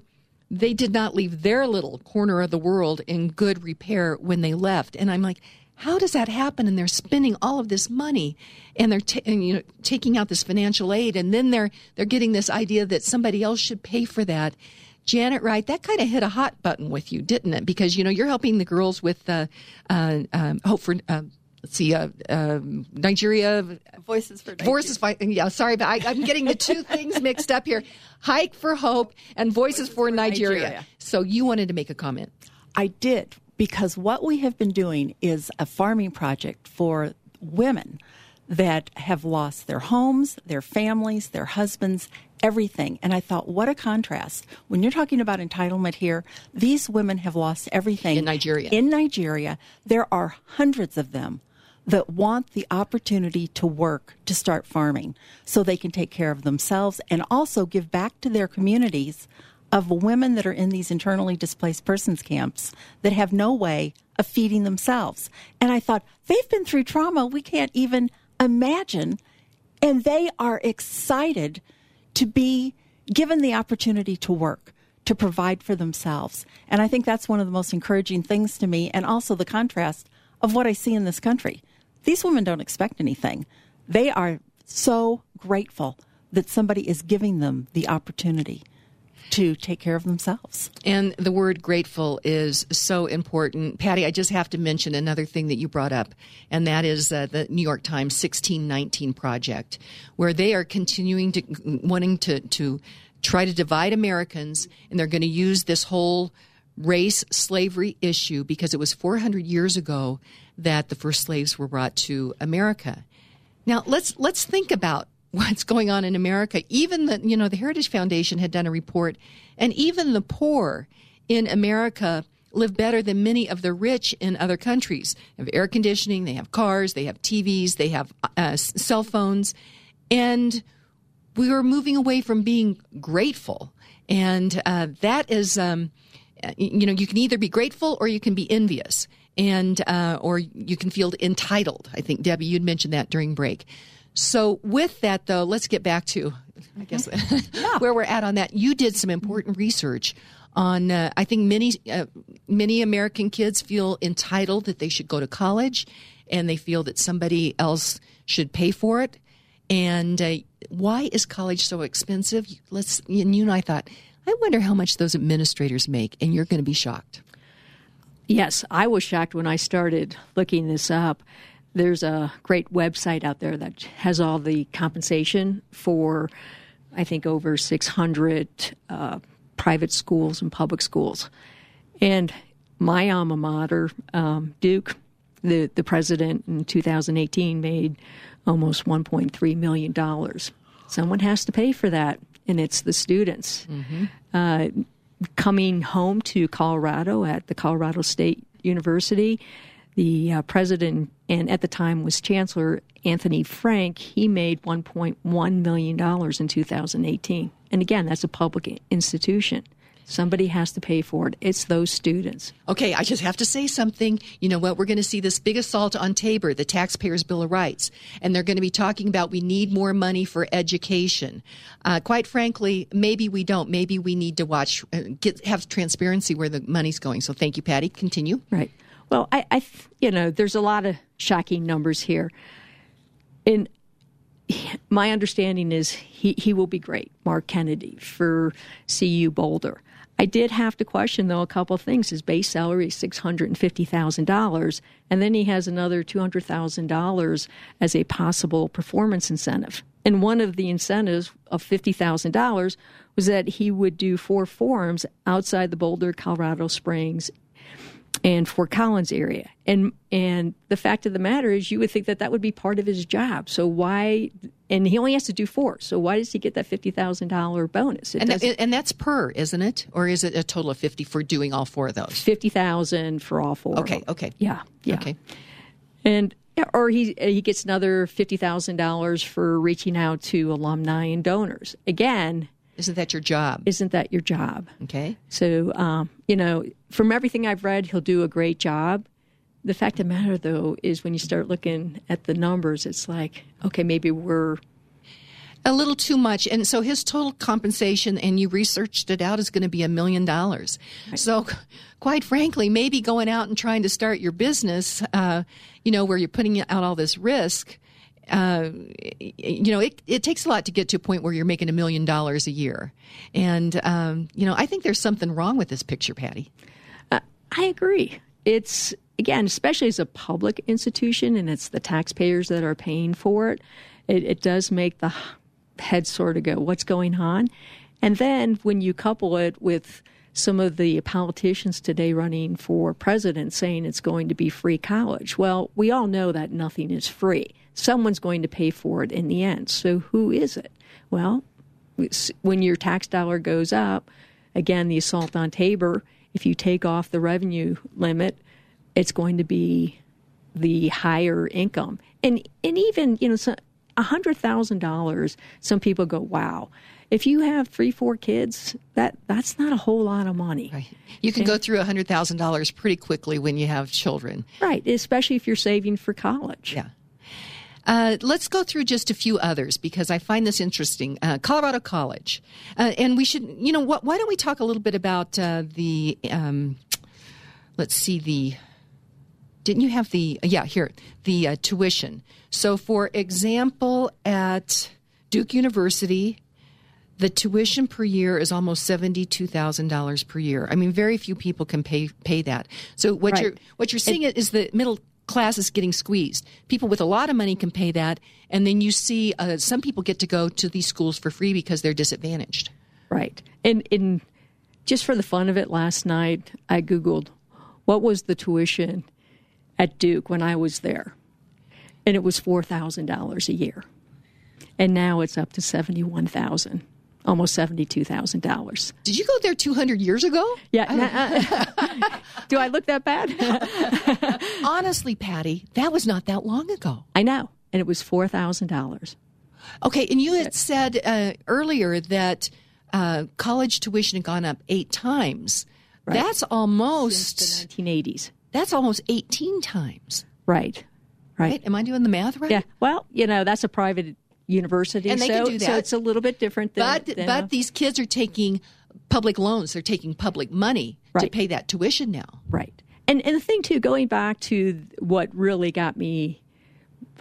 they did not leave their little corner of the world in good repair when they left. And I'm like, how does that happen? And they're spending all of this money, and they're ta- and, you know taking out this financial aid, and then they're they're getting this idea that somebody else should pay for that. Janet Wright, that kind of hit a hot button with you, didn't it? Because you know you're helping the girls with uh, uh, um, hope for. Uh, let's see, uh, uh, Nigeria. Voices for Voices for, yeah, sorry, but I, I'm getting the two things mixed up here. Hike for Hope and Voices, for, Nigeria. Nigeria. So you wanted to make a comment. I did because what we have been doing is a farming project for women that have lost their homes, their families, their husbands, everything. And I thought, what a contrast. When you're talking about entitlement here, these women have lost everything. In Nigeria. In Nigeria, there are hundreds of them that want the opportunity to work to start farming so they can take care of themselves and also give back to their communities of women that are in these internally displaced persons camps that have no way of feeding themselves. And I thought, they've been through trauma we can't even imagine. And they are excited to be given the opportunity to work, to provide for themselves. And I think that's one of the most encouraging things to me, and also the contrast of what I see in this country. These women don't expect anything. They are so grateful that somebody is giving them the opportunity to take care of themselves. And the word grateful is so important. Patti, I just have to mention another thing that you brought up, and that is uh, the New York Times 1619 project, where they are continuing to wanting to, to try to divide Americans, and they're going to use this whole race slavery issue because it was 400 years ago that the first slaves were brought to America. Now let's let's think about what's going on in America. Even the you know the Heritage Foundation had done a report, and even the poor in America live better than many of the rich in other countries. They have air conditioning, they have cars, they have TVs, they have uh, cell phones, and we are moving away from being grateful, and uh, that is. Um, you know, you can either be grateful or you can be envious, and uh, or you can feel entitled. I think Debbie, you'd mentioned that during break. So, with that, though, let's get back to, I guess, *laughs* where we're at on that. You did some important research on. Uh, I think many uh, many American kids feel entitled that they should go to college, and they feel that somebody else should pay for it. And uh, why is college so expensive? Let's. And you and I thought, I wonder how much those administrators make, and you're going to be shocked. Yes, I was shocked when I started looking this up there's a great website out there that has all the compensation for, I think, over 600 uh, private schools and public schools. And my alma mater, um, Duke, the, the president in 2018 made almost $1.3 million. Someone has to pay for that, and it's the students. Mm-hmm. Uh, coming home to Colorado at the Colorado State University, the uh, president and at the time was Chancellor Anthony Frank, he made $1.1 million in 2018. And again, that's a public institution. Somebody has to pay for it. It's those students. Okay, I just have to say something. You know what? We're going to see this big assault on Tabor, the Taxpayers' Bill of Rights, and they're going to be talking about we need more money for education. Uh, quite frankly, maybe we don't. Maybe we need to watch, uh, get, have transparency where the money's going. So thank you, Patti. Continue. Right. Well, I, I, you know, there's a lot of shocking numbers here. And my understanding is he, he will be great, Mark Kennedy, for CU Boulder. I did have to question, though, a couple of things. His base salary is $650,000, and then he has another $200,000 as a possible performance incentive. And one of the incentives of $50,000 was that he would do four forums outside the Boulder, Colorado Springs, and Fort Collins area. And and the fact of the matter is, you would think that that would be part of his job. So why? And he only has to do four. So why does he get that fifty thousand dollar bonus? And that, and that's per, isn't it? Or is it a total of fifty for doing all four of those? Fifty thousand for all four. Okay. Okay. Yeah. Yeah. Okay. And or he he gets another fifty thousand dollars for reaching out to alumni and donors. Again, isn't that your job? Isn't that your job? Okay. So, um, you know, from everything I've read, he'll do a great job. The fact of the matter, though, is when you start looking at the numbers, it's like, okay, maybe we're A little too much. And so his total compensation, and you researched it out, is going to be a million dollars. So, quite frankly, maybe going out and trying to start your business, uh, you know, where you're putting out all this risk, uh, you know, it, it takes a lot to get to a point where you're making a million dollars a year. And, um, you know, I think there's something wrong with this picture, Patti. Uh, I agree. It's, again, especially as a public institution and it's the taxpayers that are paying for it, it, it does make the head sort of go, what's going on? And then when you couple it with some of the politicians today running for president saying it's going to be free college, well, we all know that nothing is free. Someone's going to pay for it in the end. So who is it? Well, when your tax dollar goes up, again, the assault on Tabor, if you take off the revenue limit, it's going to be the higher income. And and even, you know, so hundred thousand dollars, some people go, Wow. If you have three, four kids, that that's not a whole lot of money. Right. You can and, go through hundred thousand dollars pretty quickly when you have children. Right, especially if you're saving for college. Yeah. Uh, let's go through just a few others because I find this interesting. Uh, Colorado College, uh, and we should, you know, what, why don't we talk a little bit about uh, the, um, let's see, the, didn't you have the, yeah, here, the uh, tuition. So, for example, at Duke University, the tuition per year is almost seventy-two thousand dollars per year. I mean, very few people can pay pay that. So what right. you're what you're seeing it, is the middle class is getting squeezed. People with a lot of money can pay that, and then you see uh, some people get to go to these schools for free because they're disadvantaged. Right. And in just for the fun of it, last night I googled what was the tuition at Duke when I was there, and it was four thousand dollars a year, and now it's up to seventy one thousand almost $72,000. Did you go there 200 years ago? Yeah. Uh, *laughs* do I look that bad? *laughs* Honestly, Patti, that was not that long ago. I know. And it was $4,000. Okay. And you had said uh, earlier that uh, college tuition had gone up eight times. Right. That's almost. Since the 1980s. That's almost 18 times. Right. Right. right. Am I doing the math right? Yeah. Well, you know, that's a private university. And they so, can do that. So it's a little bit different than. But, than but a, these kids are taking public loans, they're taking public money right. to pay that tuition now. Right. And, and the thing, too, going back to what really got me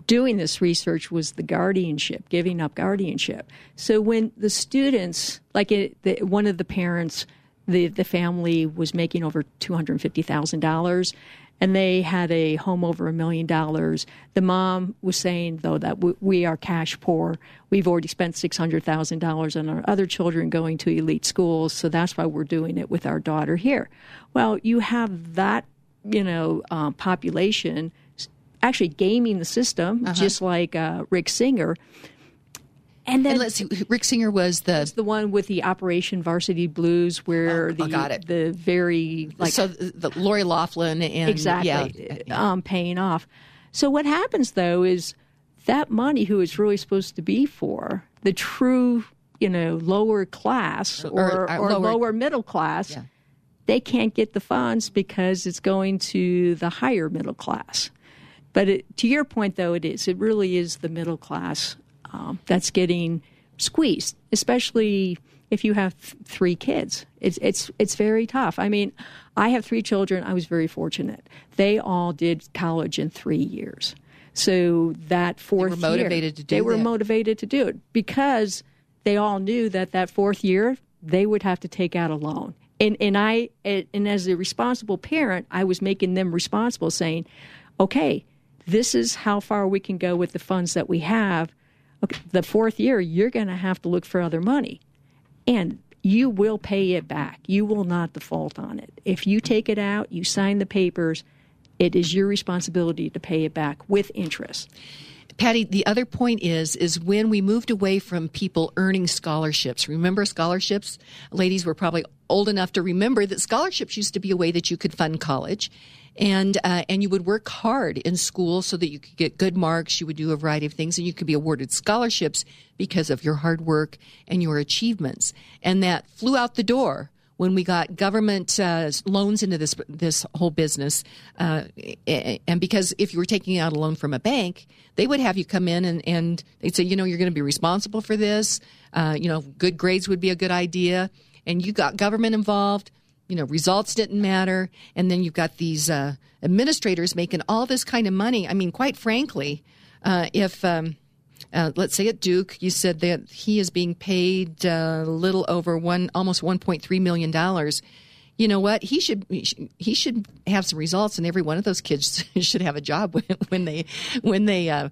doing this research was the guardianship, giving up guardianship. So when the students, like it, the, one of the parents, the, the family was making over $250,000 and they had a home over a million dollars. The mom was saying, though, that we are cash poor. We've already spent $600,000 on our other children going to elite schools, so that's why we're doing it with our daughter here. Well, you have that, you know, uh, population actually gaming the system, uh-huh. just like uh, Rick Singer. And then and let's see, Rick Singer was the was the one with the Operation Varsity Blues, where oh, the oh, got it. the very like so the Lori Loughlin and exactly yeah. um, paying off. So what happens though is that money, who is really supposed to be for the true, you know, lower class or, or, or lower, lower, middle class, yeah. they can't get the funds because it's going to the higher middle class. But it, to your point, though, it is. It really is the middle class um, that's getting squeezed, especially if you have th- three kids. It's it's it's very tough. I mean, I have three children. I was very fortunate. They all did college in three years. So that fourth they were motivated year, to do they were that. motivated to do it because they all knew that that fourth year they would have to take out a loan. And and I and as a responsible parent, I was making them responsible, saying, "Okay, this is how far we can go with the funds that we have okay, the fourth year, you're going to have to look for other money. And you will pay it back. You will not default on it. If you take it out, you sign the papers, it is your responsibility to pay it back with interest. Patti, the other point is is when we moved away from people earning scholarships. Remember scholarships? Ladies were probably old enough to remember that scholarships used to be a way that you could fund college and uh, and you would work hard in school so that you could get good marks. You would do a variety of things, and you could be awarded scholarships because of your hard work and your achievements. And that flew out the door when we got government uh, loans into this this whole business, uh, and because if you were taking out a loan from a bank, they would have you come in and, and they'd say, you know, you're going to be responsible for this. Uh, you know, good grades would be a good idea, and you got government involved. You know, results didn't matter, and then you've got these uh, administrators making all this kind of money. I mean, quite frankly, uh, if um, uh, let's say at Duke, you said that he is being paid a little over one, almost 1.3 million dollars. You know what? He should he should have some results, and every one of those kids *laughs* should have a job when, *laughs* when they when they uh,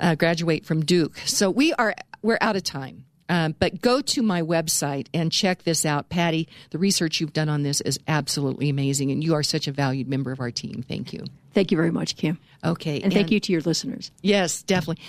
uh, graduate from Duke. So we are we're out of time. Um, but go to my website and check this out. Patti, the research you've done on this is absolutely amazing, and you are such a valued member of our team. Thank you. Thank you very much, Kim. Okay. And, and thank you to your listeners. Yes, definitely.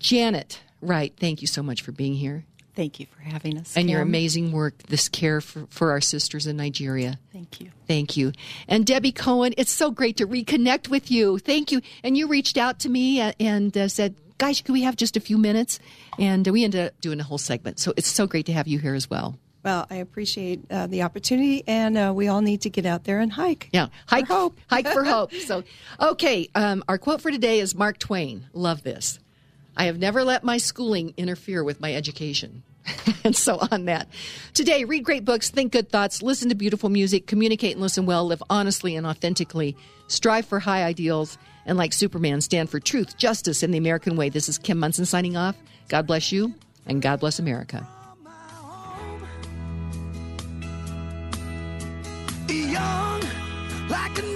Janet, Wright, thank you so much for being here. Thank you for having us. And Kim. your amazing work, this care for, for our sisters in Nigeria. Thank you. Thank you. And Debbie Cohen, it's so great to reconnect with you. Thank you. And you reached out to me and uh, said, guys, could we have just a few minutes? And we ended up doing a whole segment. So it's so great to have you here as well. Well, I appreciate uh, the opportunity, and uh, we all need to get out there and hike. Yeah, hike for hope. hike for *laughs* hope. So, okay, um, our quote for today is Mark Twain. Love this. I have never let my schooling interfere with my education. *laughs* and so on that. Today, read great books, think good thoughts, listen to beautiful music, communicate and listen well, live honestly and authentically, strive for high ideals, and like Superman, stand for truth, justice, and the American way. This is Kim Monson signing off. God bless you, and God bless America. Young, like